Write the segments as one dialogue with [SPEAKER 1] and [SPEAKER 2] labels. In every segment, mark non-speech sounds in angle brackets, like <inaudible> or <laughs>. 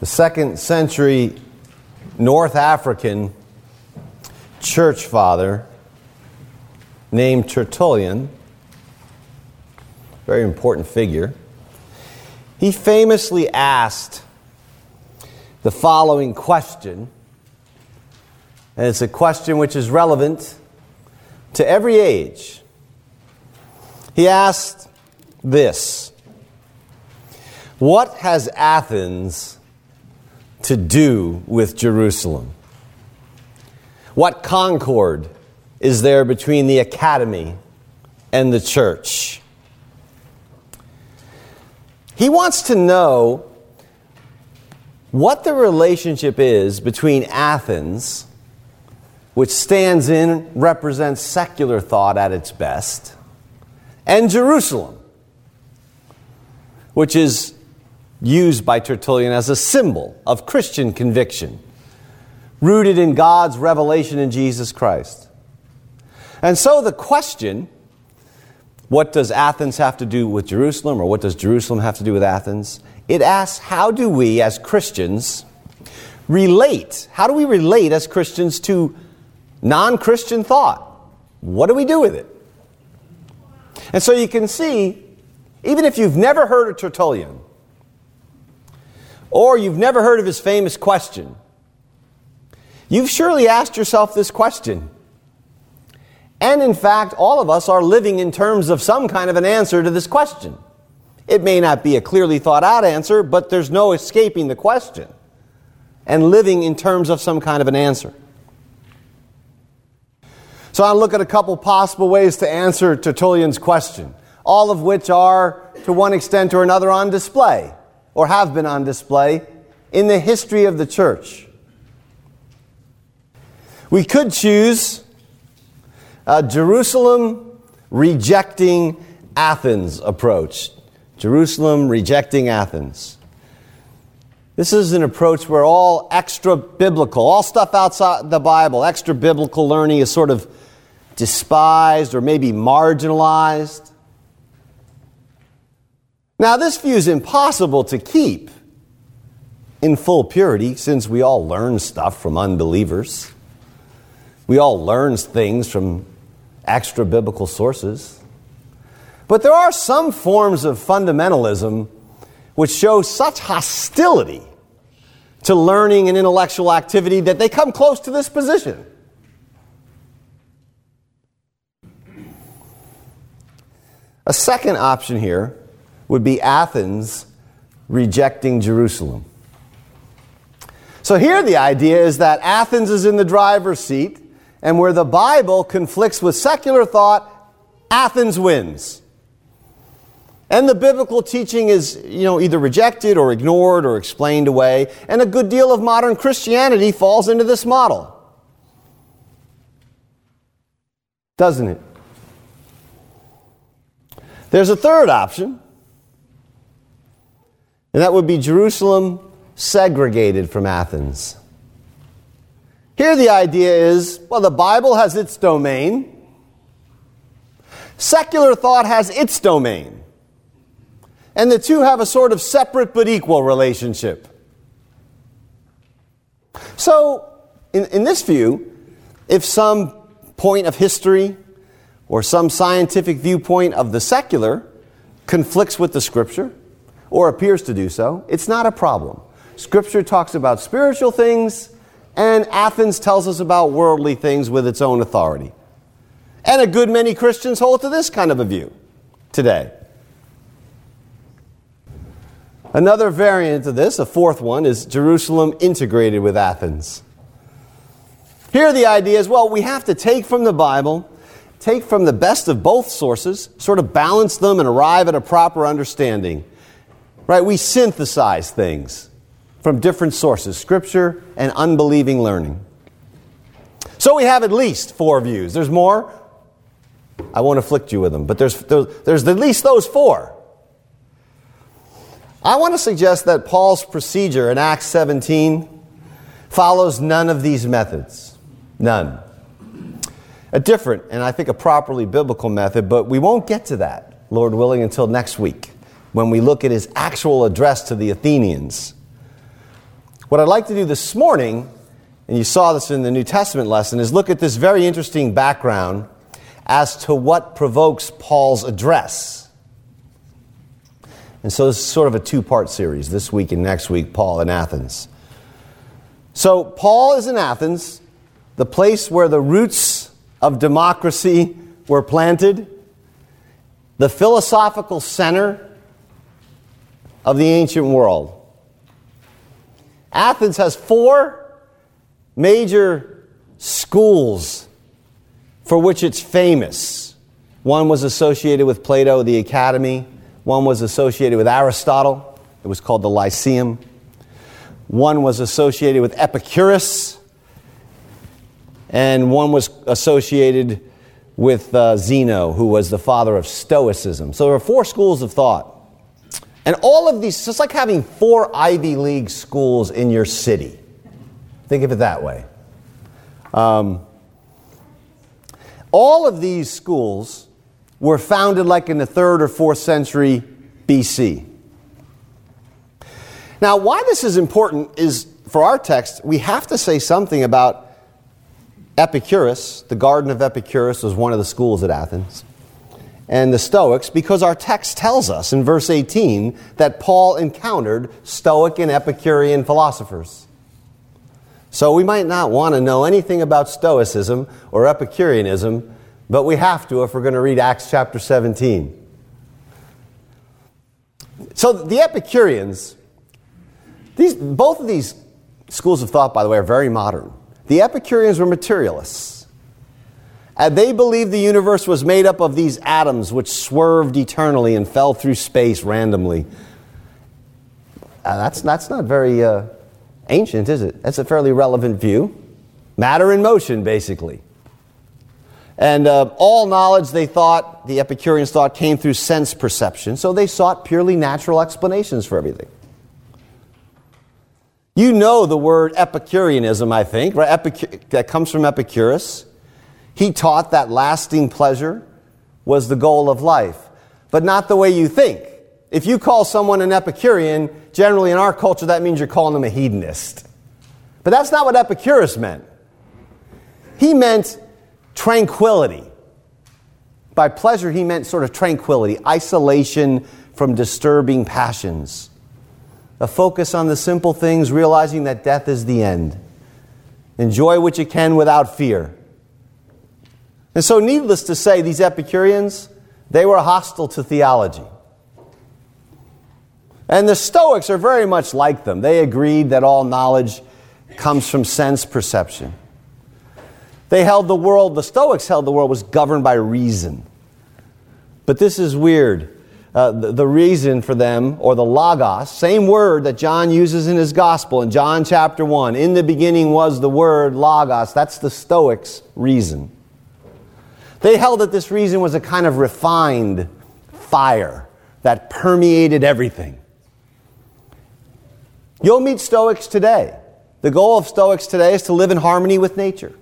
[SPEAKER 1] the second century North African church father named Tertullian, very important figure, he famously asked the following question, and it's a question which is relevant to every age. He asked this What has Athens to do with Jerusalem? What concord is there between the academy and the church? He wants to know what the relationship is between Athens, which stands in, represents secular thought at its best, and Jerusalem, which is used by Tertullian as a symbol of Christian conviction, rooted in God's revelation in Jesus Christ. And so the question what does Athens have to do with Jerusalem, or what does Jerusalem have to do with Athens? It asks, how do we as Christians relate? How do we relate as Christians to non Christian thought? What do we do with it? And so you can see, even if you've never heard of Tertullian, or you've never heard of his famous question, you've surely asked yourself this question and in fact, all of us are living in terms of some kind of an answer to this question. It may not be a clearly thought out answer, but there's no escaping the question and living in terms of some kind of an answer. So I'll look at a couple possible ways to answer Tertullian's question, all of which are, to one extent or another, on display or have been on display in the history of the church. We could choose uh, Jerusalem rejecting Athens approach. Jerusalem rejecting Athens. This is an approach where all extra biblical, all stuff outside the Bible, extra biblical learning is sort of despised or maybe marginalized. Now, this view is impossible to keep in full purity since we all learn stuff from unbelievers. We all learn things from extra biblical sources. But there are some forms of fundamentalism which show such hostility to learning and intellectual activity that they come close to this position. A second option here would be Athens rejecting Jerusalem. So here the idea is that Athens is in the driver's seat and where the Bible conflicts with secular thought, Athens wins. And the biblical teaching is, you know, either rejected or ignored or explained away, and a good deal of modern Christianity falls into this model. Doesn't it? There's a third option, and that would be Jerusalem segregated from Athens. Here, the idea is well, the Bible has its domain, secular thought has its domain. And the two have a sort of separate but equal relationship. So, in, in this view, if some point of history or some scientific viewpoint of the secular conflicts with the scripture, or appears to do so, it's not a problem. Scripture talks about spiritual things, and Athens tells us about worldly things with its own authority. And a good many Christians hold to this kind of a view today. Another variant of this, a fourth one, is Jerusalem integrated with Athens. Here the idea is well, we have to take from the Bible, take from the best of both sources, sort of balance them and arrive at a proper understanding. Right? We synthesize things from different sources scripture and unbelieving learning. So we have at least four views. There's more. I won't afflict you with them, but there's, there's at least those four. I want to suggest that Paul's procedure in Acts 17 follows none of these methods. None. A different, and I think a properly biblical method, but we won't get to that, Lord willing, until next week when we look at his actual address to the Athenians What I'd like to do this morning, and you saw this in the New Testament lesson, is look at this very interesting background as to what provokes Paul's address. And so this is sort of a two part series this week and next week, Paul in Athens. So, Paul is in Athens, the place where the roots of democracy were planted, the philosophical center of the ancient world. Athens has four major schools for which it's famous. One was associated with Plato, the Academy. One was associated with Aristotle. It was called the Lyceum. One was associated with Epicurus. And one was associated with uh, Zeno, who was the father of Stoicism. So there are four schools of thought. And all of these, it's like having four Ivy League schools in your city. Think of it that way. Um, all of these schools were founded like in the third or fourth century BC. Now, why this is important is for our text, we have to say something about Epicurus. The Garden of Epicurus was one of the schools at Athens. And the Stoics, because our text tells us in verse 18 that Paul encountered Stoic and Epicurean philosophers. So we might not want to know anything about Stoicism or Epicureanism, but we have to if we're going to read Acts chapter 17. So the Epicureans, these, both of these schools of thought, by the way, are very modern. The Epicureans were materialists. And they believed the universe was made up of these atoms which swerved eternally and fell through space randomly. Uh, that's, that's not very uh, ancient, is it? That's a fairly relevant view. Matter in motion, basically. And uh, all knowledge, they thought, the Epicureans thought, came through sense perception. So they sought purely natural explanations for everything. You know the word Epicureanism, I think, right? Epic- that comes from Epicurus. He taught that lasting pleasure was the goal of life, but not the way you think. If you call someone an Epicurean, generally in our culture, that means you're calling them a hedonist. But that's not what Epicurus meant. He meant tranquility. By pleasure, he meant sort of tranquility, isolation from disturbing passions, a focus on the simple things, realizing that death is the end. Enjoy what you can without fear. And so, needless to say, these Epicureans, they were hostile to theology. And the Stoics are very much like them. They agreed that all knowledge comes from sense perception. They held the world, the Stoics held the world was governed by reason. But this is weird. Uh, the, the, reason for them, or the logos, same word that John uses in his gospel in John chapter 1. In the beginning was the word logos. That's the Stoics' reason. They held that this reason was a kind of refined fire that permeated everything. You'll meet Stoics today. The goal of Stoics today is to live in harmony with nature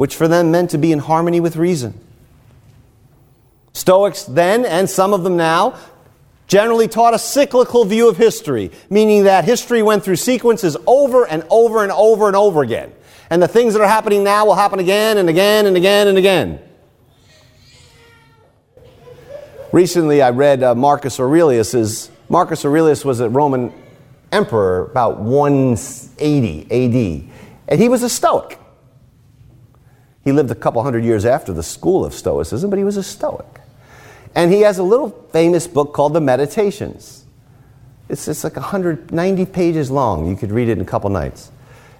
[SPEAKER 1] which for them meant to be in harmony with reason. Stoics then, and some of them now, generally taught a cyclical view of history, meaning that history went through sequences over and over and over and over again. And the things that are happening now will happen again and again and again and again. Recently, I read uh, Marcus Aurelius's. Marcus Aurelius was a Roman emperor about 180 AD, and he was a Stoic. He lived a couple hundred years after the school of Stoicism, but he was a Stoic. And he has a little famous book called The Meditations. It's, it's like 190 pages long. You could read it in a couple nights.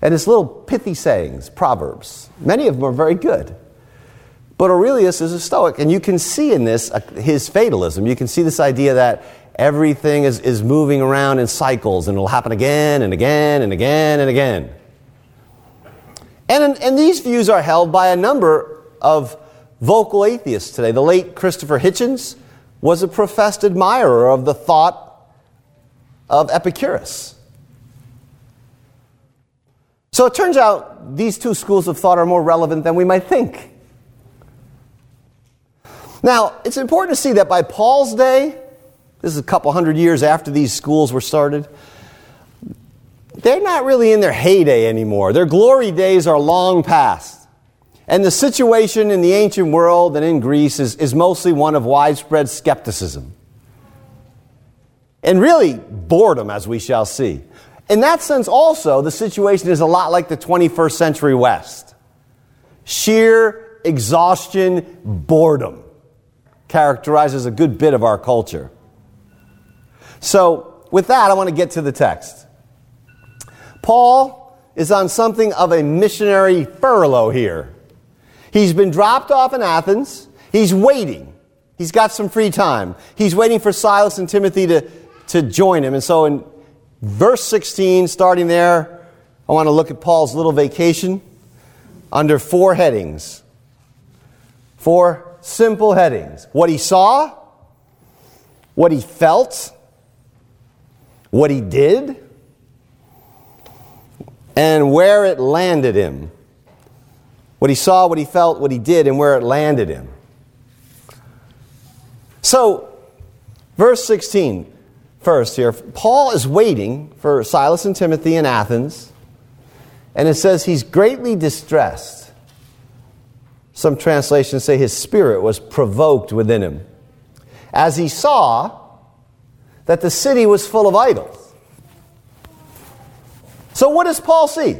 [SPEAKER 1] And his little pithy sayings, proverbs. Many of them are very good. But Aurelius is a Stoic, and you can see in this uh, his fatalism. You can see this idea that everything is, is moving around in cycles and it'll happen again and again and again and again. And, and these views are held by a number of vocal atheists today. The late Christopher Hitchens was a professed admirer of the thought of Epicurus. So it turns out these two schools of thought are more relevant than we might think. Now, it's important to see that by Paul's day, this is a couple hundred years after these schools were started, they're not really in their heyday anymore. Their glory days are long past. And the situation in the ancient world and in Greece is, is mostly one of widespread skepticism. And really, boredom, as we shall see. In that sense, also, the situation is a lot like the 21st century West. Sheer exhaustion, boredom characterizes a good bit of our culture. So, with that, I want to get to the text. Paul is on something of a missionary furlough here. He's been dropped off in Athens. He's waiting. He's got some free time. He's waiting for Silas and Timothy to, to join him. And so in verse 16, starting there, I want to look at Paul's little vacation under four headings. Four simple headings what he saw, what he felt, what he did, and where it landed him. What he saw, what he felt, what he did, and where it landed him. So, verse 16, first here, Paul is waiting for Silas and Timothy in Athens, and it says he's greatly distressed. Some translations say his spirit was provoked within him as he saw that the city was full of idols. So, what does Paul see?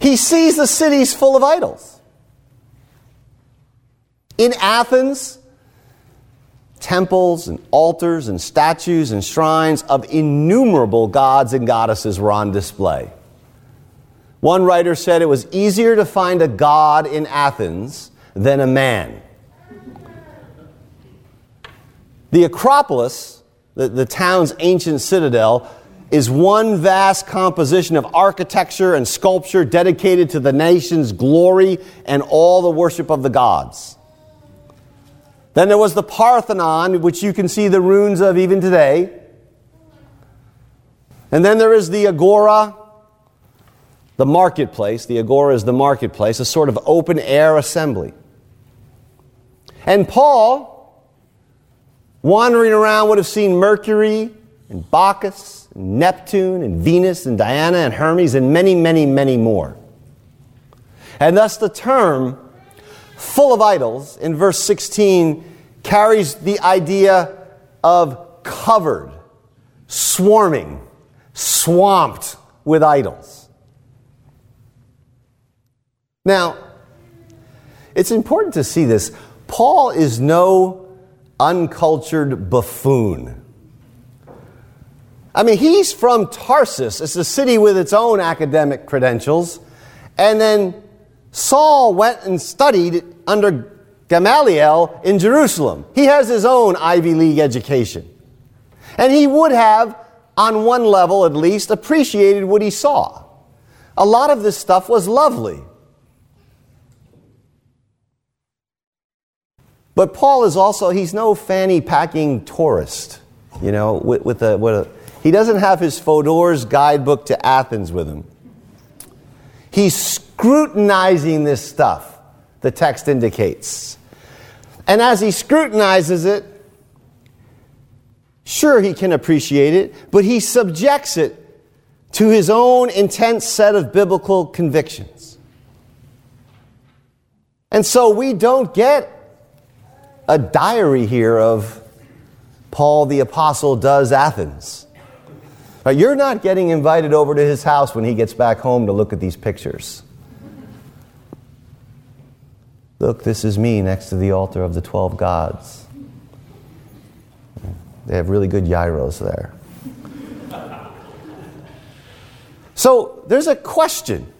[SPEAKER 1] He sees the cities full of idols. In Athens, temples and altars and statues and shrines of innumerable gods and goddesses were on display. One writer said it was easier to find a god in Athens than a man. The Acropolis, the, the town's ancient citadel, is one vast composition of architecture and sculpture dedicated to the nation's glory and all the worship of the gods. Then there was the Parthenon, which you can see the ruins of even today. And then there is the Agora, the marketplace. The Agora is the marketplace, a sort of open air assembly. And Paul, wandering around, would have seen Mercury and Bacchus and Neptune and Venus and Diana and Hermes and many, many, many more. And thus the term full of idols in verse 16 carries the idea of covered, swarming, swamped with idols. Now, it's important to see this. Paul is no uncultured buffoon. I mean, he's from Tarsus. It's a city with its own academic credentials. And then Saul went and studied under Gamaliel in Jerusalem. He has his own Ivy League education. And he would have, on one level at least, appreciated what he saw. A lot of this stuff was lovely. But Paul is also, he's no fanny packing tourist, you know, with, with, a, with a he doesn't have his Fodor's guidebook to Athens with him. He's scrutinizing this stuff, the text indicates. And as he scrutinizes it, sure, he can appreciate it, but he subjects it to his own intense set of biblical convictions. And so we don't get a diary here of Paul the Apostle does Athens. You're not getting invited over to his house when he gets back home to look at these pictures. Look, this is me next to the altar of the 12 gods. They have really good gyros there. So there's a question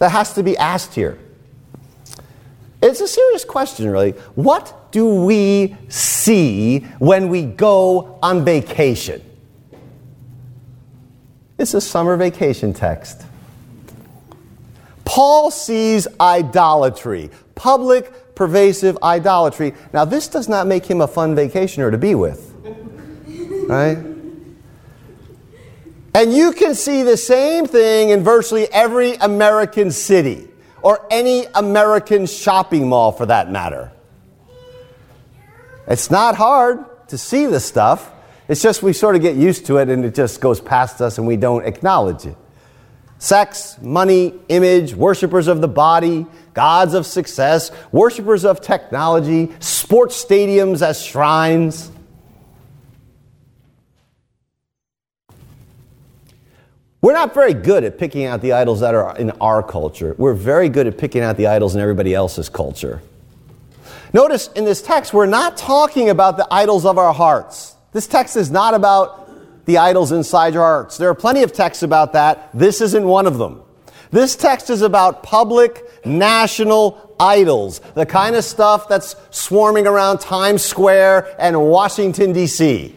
[SPEAKER 1] that has to be asked here. It's a serious question, really. What do we see when we go on vacation? It's a summer vacation text. Paul sees idolatry, public, pervasive idolatry. Now, this does not make him a fun vacationer to be with, <laughs> right? And you can see the same thing in virtually every American city or any American shopping mall for that matter. It's not hard to see the stuff. It's just we sort of get used to it and it just goes past us and we don't acknowledge it. Sex, money, image, worshippers of the body, gods of success, worshippers of technology, sports stadiums as shrines. We're not very good at picking out the idols that are in our culture. We're very good at picking out the idols in everybody else's culture. Notice in this text, we're not talking about the idols of our hearts. This text is not about the idols inside your hearts. There are plenty of texts about that. This isn't one of them. This text is about public, national idols, the kind of stuff that's swarming around Times Square and Washington, D.C.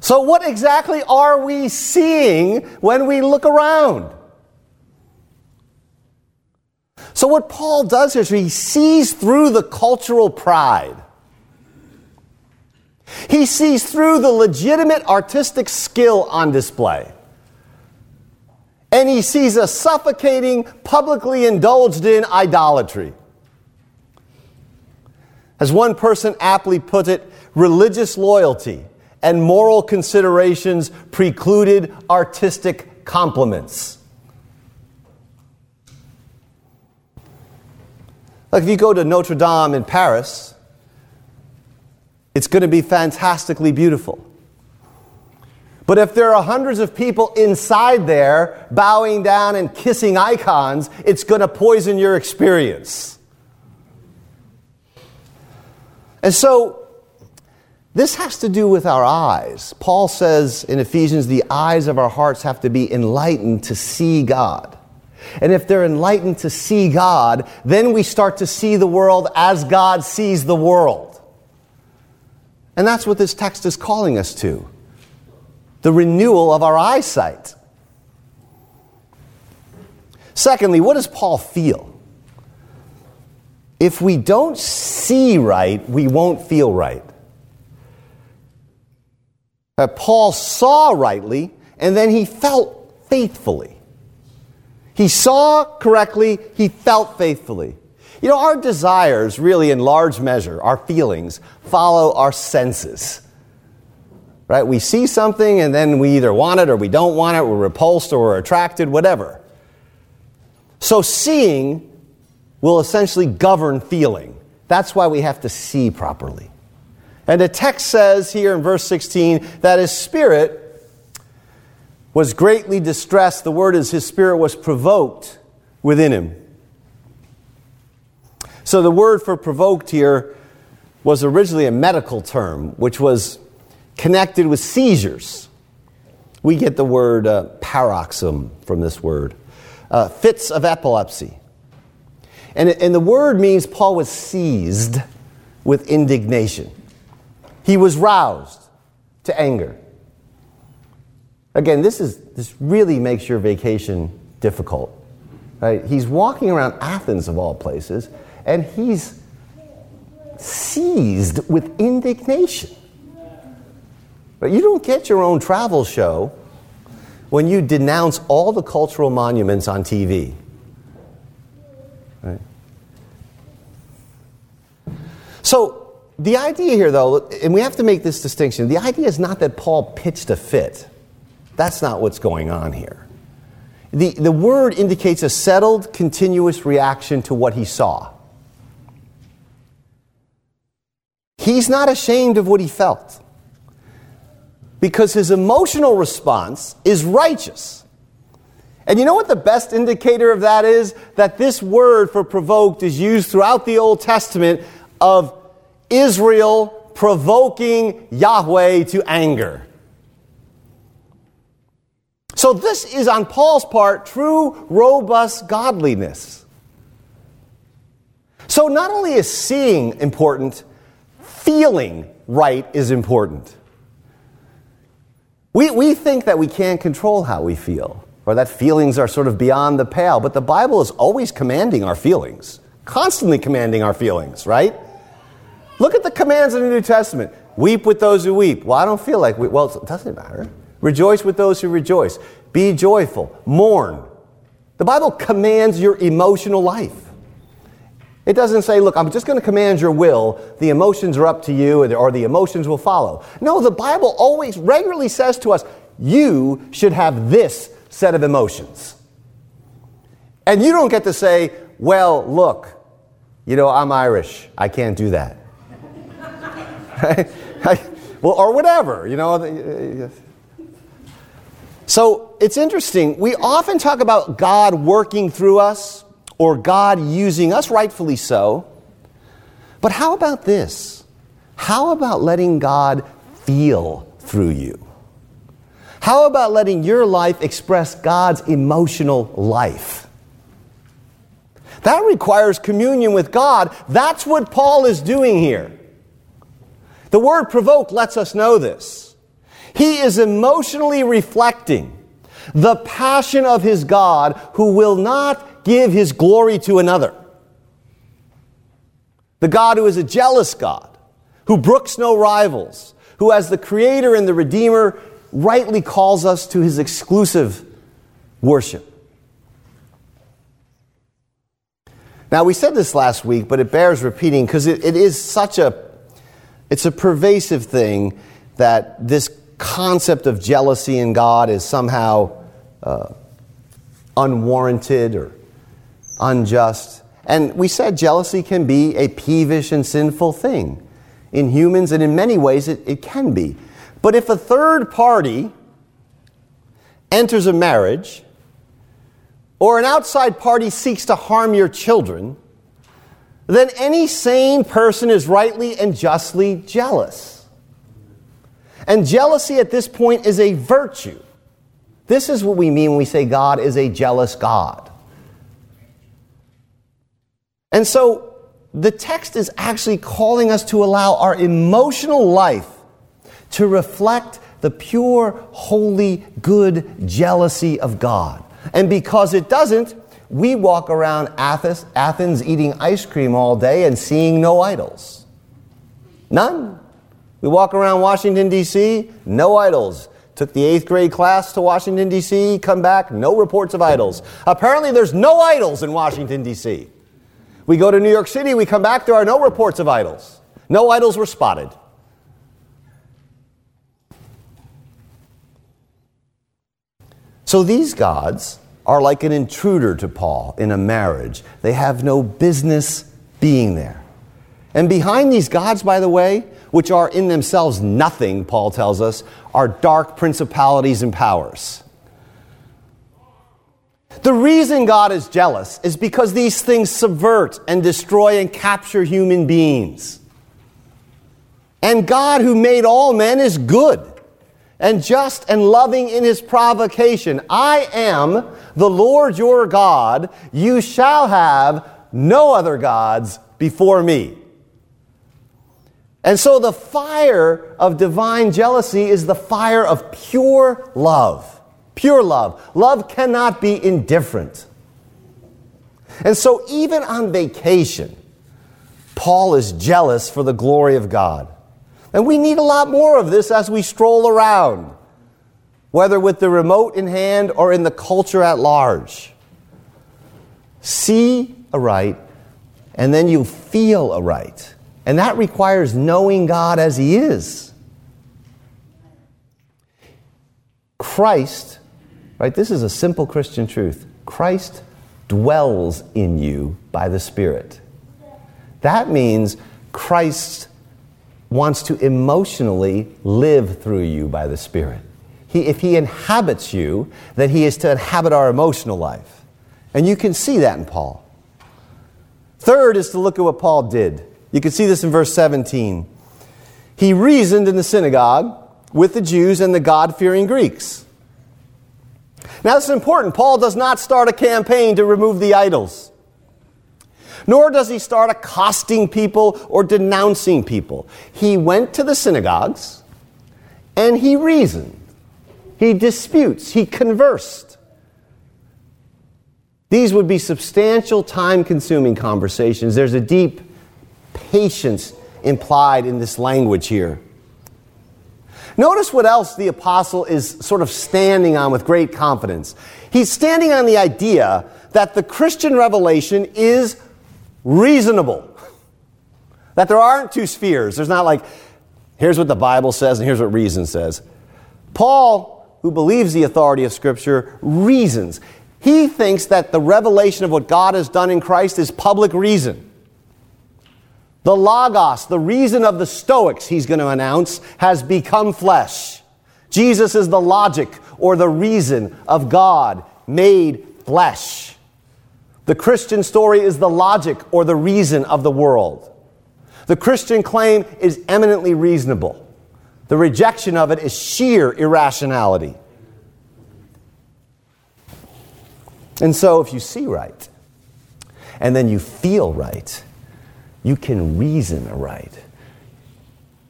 [SPEAKER 1] So, what exactly are we seeing when we look around? So, what Paul does is he sees through the cultural pride. He sees through the legitimate artistic skill on display. And he sees a suffocating, publicly indulged in idolatry. As one person aptly put it, religious loyalty and moral considerations precluded artistic compliments. Like if you go to Notre Dame in Paris, it's going to be fantastically beautiful. But if there are hundreds of people inside there bowing down and kissing icons, it's going to poison your experience. And so this has to do with our eyes. Paul says in Ephesians, the eyes of our hearts have to be enlightened to see God. And if they're enlightened to see God, then we start to see the world as God sees the world. And that's what this text is calling us to the renewal of our eyesight. Secondly, what does Paul feel? If we don't see right, we won't feel right. Paul saw rightly, and then he felt faithfully. He saw correctly, he felt faithfully. You know, our desires, really, in large measure, our feelings, follow our senses. Right? We see something and then we either want it or we don't want it, we're repulsed or we're attracted, whatever. So, seeing will essentially govern feeling. That's why we have to see properly. And the text says here in verse 16 that his spirit was greatly distressed. The word is his spirit was provoked within him. So the word for provoked here was originally a medical term, which was connected with seizures. We get the word uh, paroxysm from this word, uh, fits of epilepsy. And, and the word means Paul was seized with indignation. He was roused to anger. Again, this, is, this really makes your vacation difficult. Right? He's walking around Athens, of all places, and he's seized with indignation. But you don't get your own travel show when you denounce all the cultural monuments on TV. Right? So, the idea here, though, and we have to make this distinction the idea is not that Paul pitched a fit. That's not what's going on here. The, the word indicates a settled, continuous reaction to what he saw. He's not ashamed of what he felt because his emotional response is righteous. And you know what the best indicator of that is? That this word for provoked is used throughout the Old Testament of Israel provoking Yahweh to anger. So, this is on Paul's part true, robust godliness. So, not only is seeing important, feeling right is important. We, we think that we can't control how we feel, or that feelings are sort of beyond the pale, but the Bible is always commanding our feelings, constantly commanding our feelings, right? Look at the commands in the New Testament. Weep with those who weep. Well, I don't feel like we, well, it doesn't matter. Rejoice with those who rejoice. Be joyful. Mourn. The Bible commands your emotional life. It doesn't say, look, I'm just going to command your will. The emotions are up to you, or the emotions will follow. No, the Bible always regularly says to us, you should have this set of emotions. And you don't get to say, well, look, you know, I'm Irish. I can't do that. <laughs> right well, or whatever, you know. Uh, uh, uh, so it's interesting. We often talk about God working through us or God using us, rightfully so. But how about this? How about letting God feel through you? How about letting your life express God's emotional life? That requires communion with God. That's what Paul is doing here. The word provoke lets us know this. He is emotionally reflecting the passion of his God who will not give his glory to another. The God who is a jealous God, who brooks no rivals, who, as the Creator and the Redeemer, rightly calls us to his exclusive worship. Now, we said this last week, but it bears repeating because it, it is such a it's a pervasive thing that this concept of jealousy in God is somehow uh, unwarranted or unjust. And we said jealousy can be a peevish and sinful thing in humans, and in many ways it, it can be. But if a third party enters a marriage, or an outside party seeks to harm your children, then any sane person is rightly and justly jealous. And jealousy at this point is a virtue. This is what we mean when we say God is a jealous God. And so the text is actually calling us to allow our emotional life to reflect the pure, holy, good jealousy of God. And because it doesn't, we walk around Athens, Athens eating ice cream all day and seeing no idols. None. We walk around Washington, D.C., no idols. Took the eighth grade class to Washington, D.C., come back, no reports of idols. Apparently, there's no idols in Washington, D.C. We go to New York City, we come back, there are no reports of idols. No idols were spotted. So these gods are like an intruder to Paul in a marriage. They have no business being there. And behind these gods, by the way, which are in themselves nothing, Paul tells us, are dark principalities and powers. The reason God is jealous is because these things subvert and destroy and capture human beings. And God, who made all men, is good and just and loving in his provocation. I am the Lord your God. You shall have no other gods before me. And so the fire of divine jealousy is the fire of pure love. Pure love. Love cannot be indifferent. And so, even on vacation, Paul is jealous for the glory of God. And we need a lot more of this as we stroll around, whether with the remote in hand or in the culture at large. See aright, and then you feel aright. And that requires knowing God as He is. Christ Right? This is a simple Christian truth. Christ dwells in you by the Spirit. That means Christ wants to emotionally live through you by the Spirit. He, if He inhabits you, then He is to inhabit our emotional life. And you can see that in Paul. Third is to look at what Paul did. You can see this in verse 17. He reasoned in the synagogue with the Jews and the God fearing Greeks. Now, this is important. Paul does not start a campaign to remove the idols, nor does he start accosting people or denouncing people. He went to the synagogues and he reasoned, he disputes, he conversed. These would be substantial, time consuming conversations. There's a deep patience implied in this language here. Notice what else the apostle is sort of standing on with great confidence. He's standing on the idea that the Christian revelation is reasonable. <laughs> That there aren't two spheres. There's not like, here's what the Bible says and here's what reason says. Paul, who believes the authority of Scripture, reasons. He thinks that the revelation of what God has done in Christ is public reason. The Logos, the reason of the Stoics, he's going to announce, has become flesh. Jesus is the logic or the reason of God made flesh. The Christian story is the logic or the reason of the world. The Christian claim is eminently reasonable. The rejection of it is sheer irrationality. And so, if you see right, and then you feel right, you can reason right.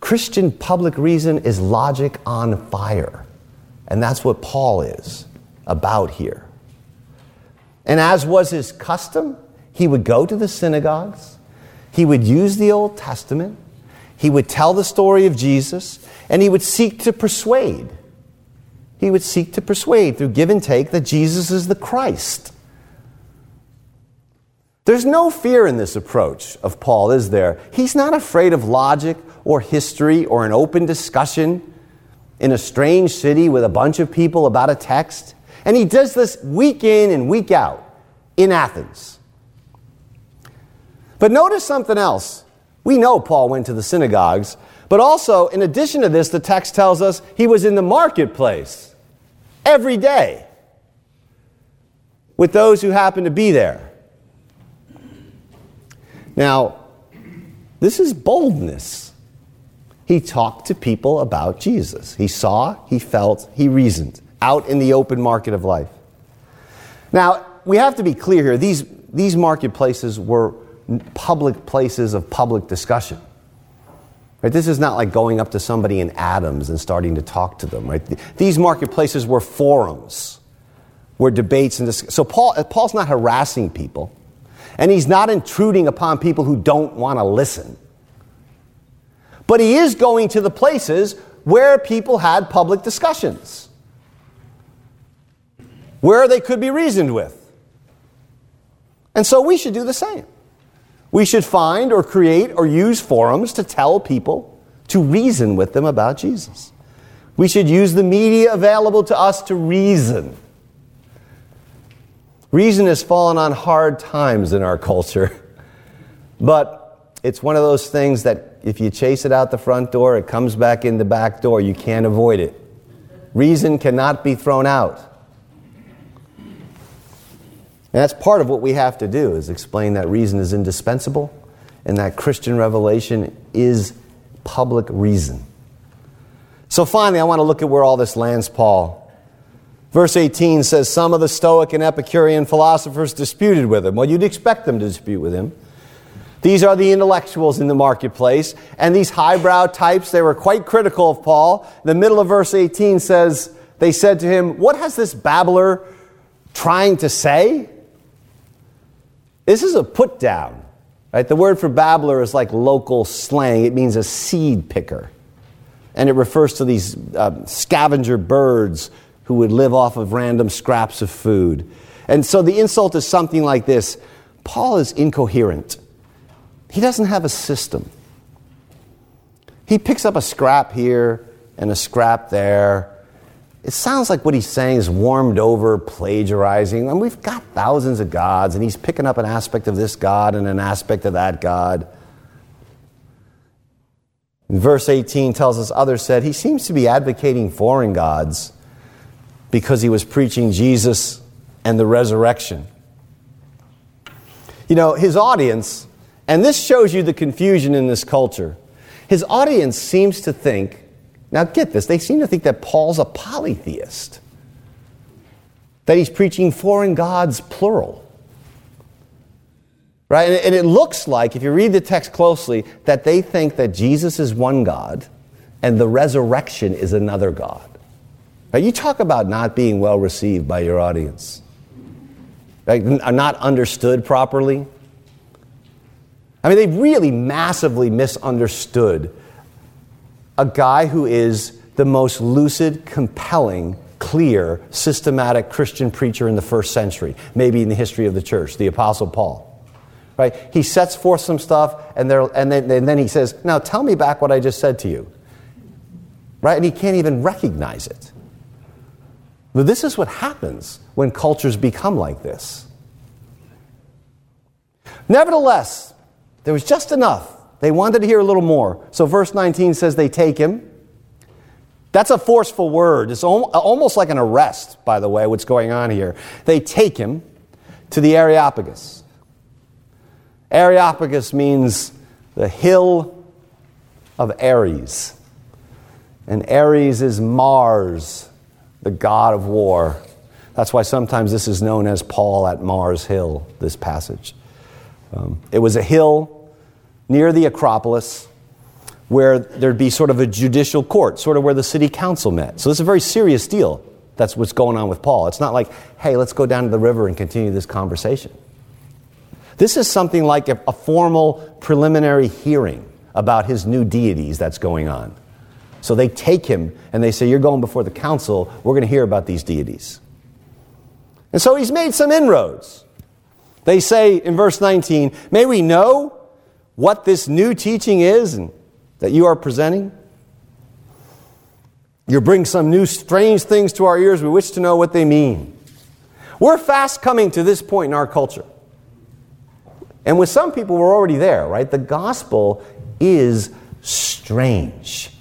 [SPEAKER 1] Christian public reason is logic on fire. And that's what Paul is about here. And as was his custom, he would go to the synagogues, he would use the Old Testament, he would tell the story of Jesus, and he would seek to persuade. He would seek to persuade through give and take that Jesus is the Christ. There's no fear in this approach of Paul, is there? He's not afraid of logic or history or an open discussion in a strange city with a bunch of people about a text. And he does this week in and week out in Athens. But notice something else. We know Paul went to the synagogues, but also, in addition to this, the text tells us he was in the marketplace every day with those who happened to be there. Now, this is boldness. He talked to people about Jesus. He saw, he felt, he reasoned out in the open market of life. Now, we have to be clear here. These, these marketplaces were public places of public discussion. Right? This is not like going up to somebody in Adams and starting to talk to them. Right? These marketplaces were forums where debates and dis- so Paul, Paul's not harassing people. And he's not intruding upon people who don't want to listen. But he is going to the places where people had public discussions, where they could be reasoned with. And so we should do the same. We should find or create or use forums to tell people, to reason with them about Jesus. We should use the media available to us to reason. Reason has fallen on hard times in our culture, <laughs> but it's one of those things that if you chase it out the front door, it comes back in the back door. You can't avoid it. Reason cannot be thrown out. And that's part of what we have to do is explain that reason is indispensable and that Christian revelation is public reason. So finally, I want to look at where all this lands Paul. Verse 18 says, Some of the Stoic and Epicurean philosophers disputed with him. Well, you'd expect them to dispute with him. These are the intellectuals in the marketplace. And these highbrow types, they were quite critical of Paul. The middle of verse 18 says, They said to him, What has this babbler trying to say? This is a put down. Right? The word for babbler is like local slang, it means a seed picker. And it refers to these uh, scavenger birds who would live off of random scraps of food. And so the insult is something like this Paul is incoherent, he doesn't have a system. He picks up a scrap here and a scrap there. It sounds like what he's saying is warmed over, plagiarizing. And we've got thousands of gods, and he's picking up an aspect of this God and an aspect of that God. Verse 18 tells us others said he seems to be advocating foreign gods because he was preaching Jesus and the resurrection. You know, his audience, and this shows you the confusion in this culture, his audience seems to think, now get this, they seem to think that Paul's a polytheist, that he's preaching foreign gods, plural. Right? And it looks like, if you read the text closely, that they think that Jesus is one God and the resurrection is another God. You talk about not being well received by your audience, right? Uh, not understood properly. I mean, they've really massively misunderstood a guy who is the most lucid, compelling, clear, systematic Christian preacher in the first century, maybe in the history of the church, the Apostle Paul. Right? He sets forth some stuff, and, and, then, and then he says, Now tell me back what I just said to you. Right? And he can't even recognize it. But this is what happens when cultures become like this. Nevertheless, there was just enough. They wanted to hear a little more. So, verse 19 says they take him. That's a forceful word. It's almost like an arrest, by the way, what's going on here. They take him to the Areopagus. Areopagus means the hill of Ares. And Ares is Mars, the god of war. That's why sometimes this is known as Paul at Mars Hill, this passage. Um, it was a hill near the Acropolis where there'd be sort of a judicial court, sort of where the city council met. So is a very serious deal. That's what's going on with Paul. It's not like, hey, let's go down to the river and continue this conversation. This is something like a formal preliminary hearing about his new deities that's going on. So they take him and they say, You're going before the council. We're going to hear about these deities. And so he's made some inroads. They say in verse 19, May we know what this new teaching is and that you are presenting? You bring some new strange things to our ears. We wish to know what they mean. We're fast coming to this point in our culture. And with some people, we're already there, right? The gospel is strange.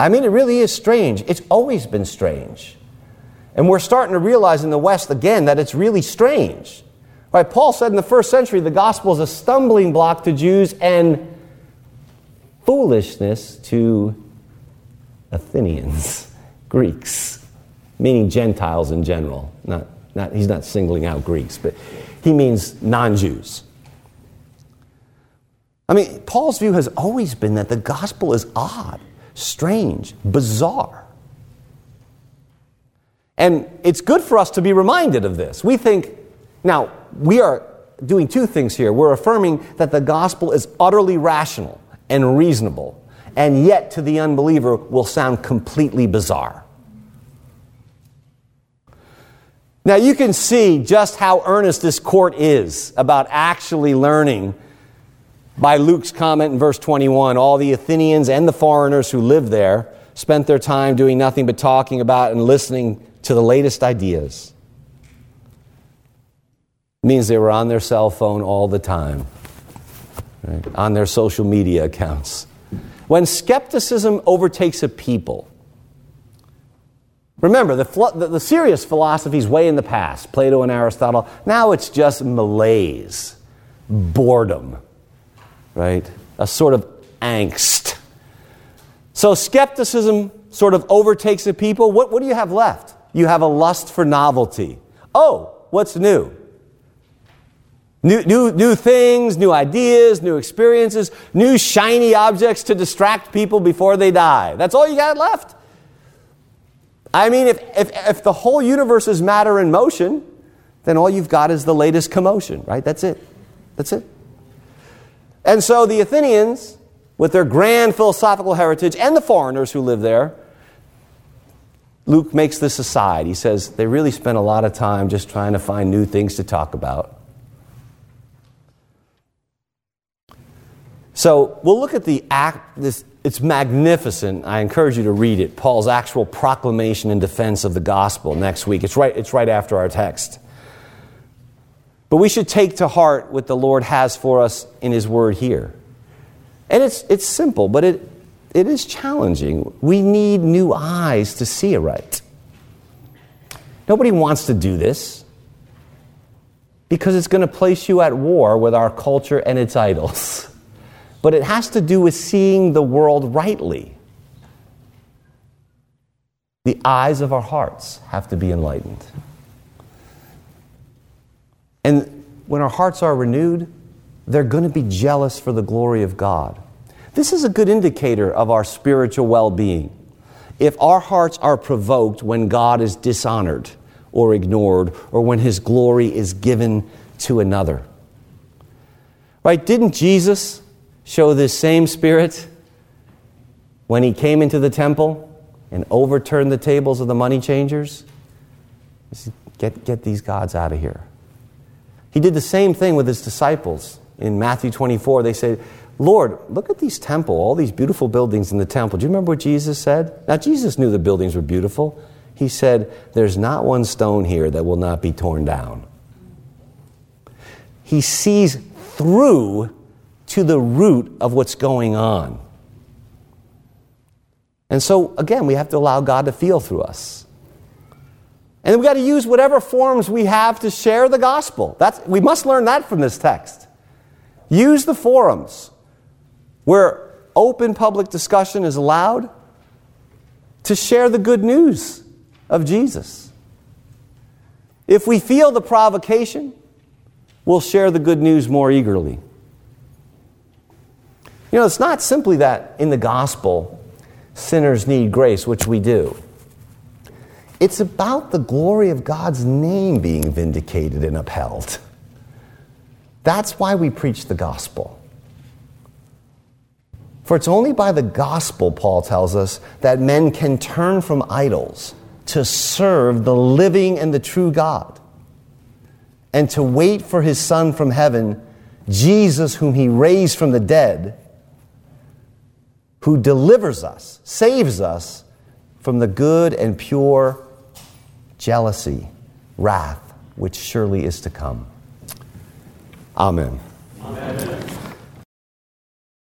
[SPEAKER 1] I mean, it really is strange. It's always been strange. And we're starting to realize in the West again that it's really strange. Right? Paul said in the first century the gospel is a stumbling block to Jews and foolishness to Athenians, <laughs> Greeks, meaning Gentiles in general. Not, not, he's not singling out Greeks, but he means non Jews. I mean, Paul's view has always been that the gospel is odd, strange, bizarre. And it's good for us to be reminded of this. We think, now, we are doing two things here. We're affirming that the gospel is utterly rational and reasonable, and yet to the unbeliever will sound completely bizarre. Now, you can see just how earnest this court is about actually learning by Luke's comment in verse 21 all the Athenians and the foreigners who lived there spent their time doing nothing but talking about and listening to the latest ideas. It means they were on their cell phone all the time right, on their social media accounts. When skepticism overtakes a people, remember the, the, the serious philosophies way in the past, Plato and Aristotle, now it's just malaise, boredom, right? A sort of angst. So skepticism sort of overtakes the people. What, what do you have left? You have a lust for novelty. Oh, what's new? New, new, new things, new ideas, new experiences, new shiny objects to distract people before they die. That's all you got left. I mean, if, if, if the whole universe is matter in motion, then all you've got is the latest commotion, right? That's it. That's it. And so the Athenians, with their grand philosophical heritage, and the foreigners who live there, Luke makes this aside. He says they really spent a lot of time just trying to find new things to talk about. So we'll look at the act, this, it's magnificent. I encourage you to read it. Paul's actual proclamation in defense of the gospel next week. It's right, it's right after our text. But we should take to heart what the Lord has for us in His Word here. And it's, it's simple, but it, it is challenging. We need new eyes to see it right. Nobody wants to do this because it's going to place you at war with our culture and its idols. <laughs> but it has to do with seeing the world rightly. The eyes of our hearts have to be enlightened. And when our hearts are renewed, they're going to be jealous for the glory of God. This is a good indicator of our spiritual well being. If our hearts are provoked when God is dishonored or ignored, or when his glory is given to another. Right? Didn't Jesus show this same spirit when he came into the temple and overturned the tables of the money changers? Get, get these gods out of here. He did the same thing with his disciples. In Matthew 24, they said, Lord, look at these temple, all these beautiful buildings in the temple. Do you remember what Jesus said? Now, Jesus knew the buildings were beautiful. He said, There's not one stone here that will not be torn down. He sees through to the root of what's going on. And so, again, we have to allow God to feel through us. And we've got to use whatever forms we have to share the gospel. That's, we must learn that from this text. Use the forums where open public discussion is allowed to share the good news of Jesus. If we feel the provocation, we'll share the good news more eagerly. You know, it's not simply that in the gospel sinners need grace, which we do. It's about the glory of God's name being vindicated and upheld. That's why we preach the gospel. For it's only by the gospel, Paul tells us, that men can turn from idols to serve the living and the true God and to wait for his Son from heaven, Jesus, whom he raised from the dead, who delivers us, saves us from the good and pure jealousy, wrath, which surely is to come. Amen. Amen.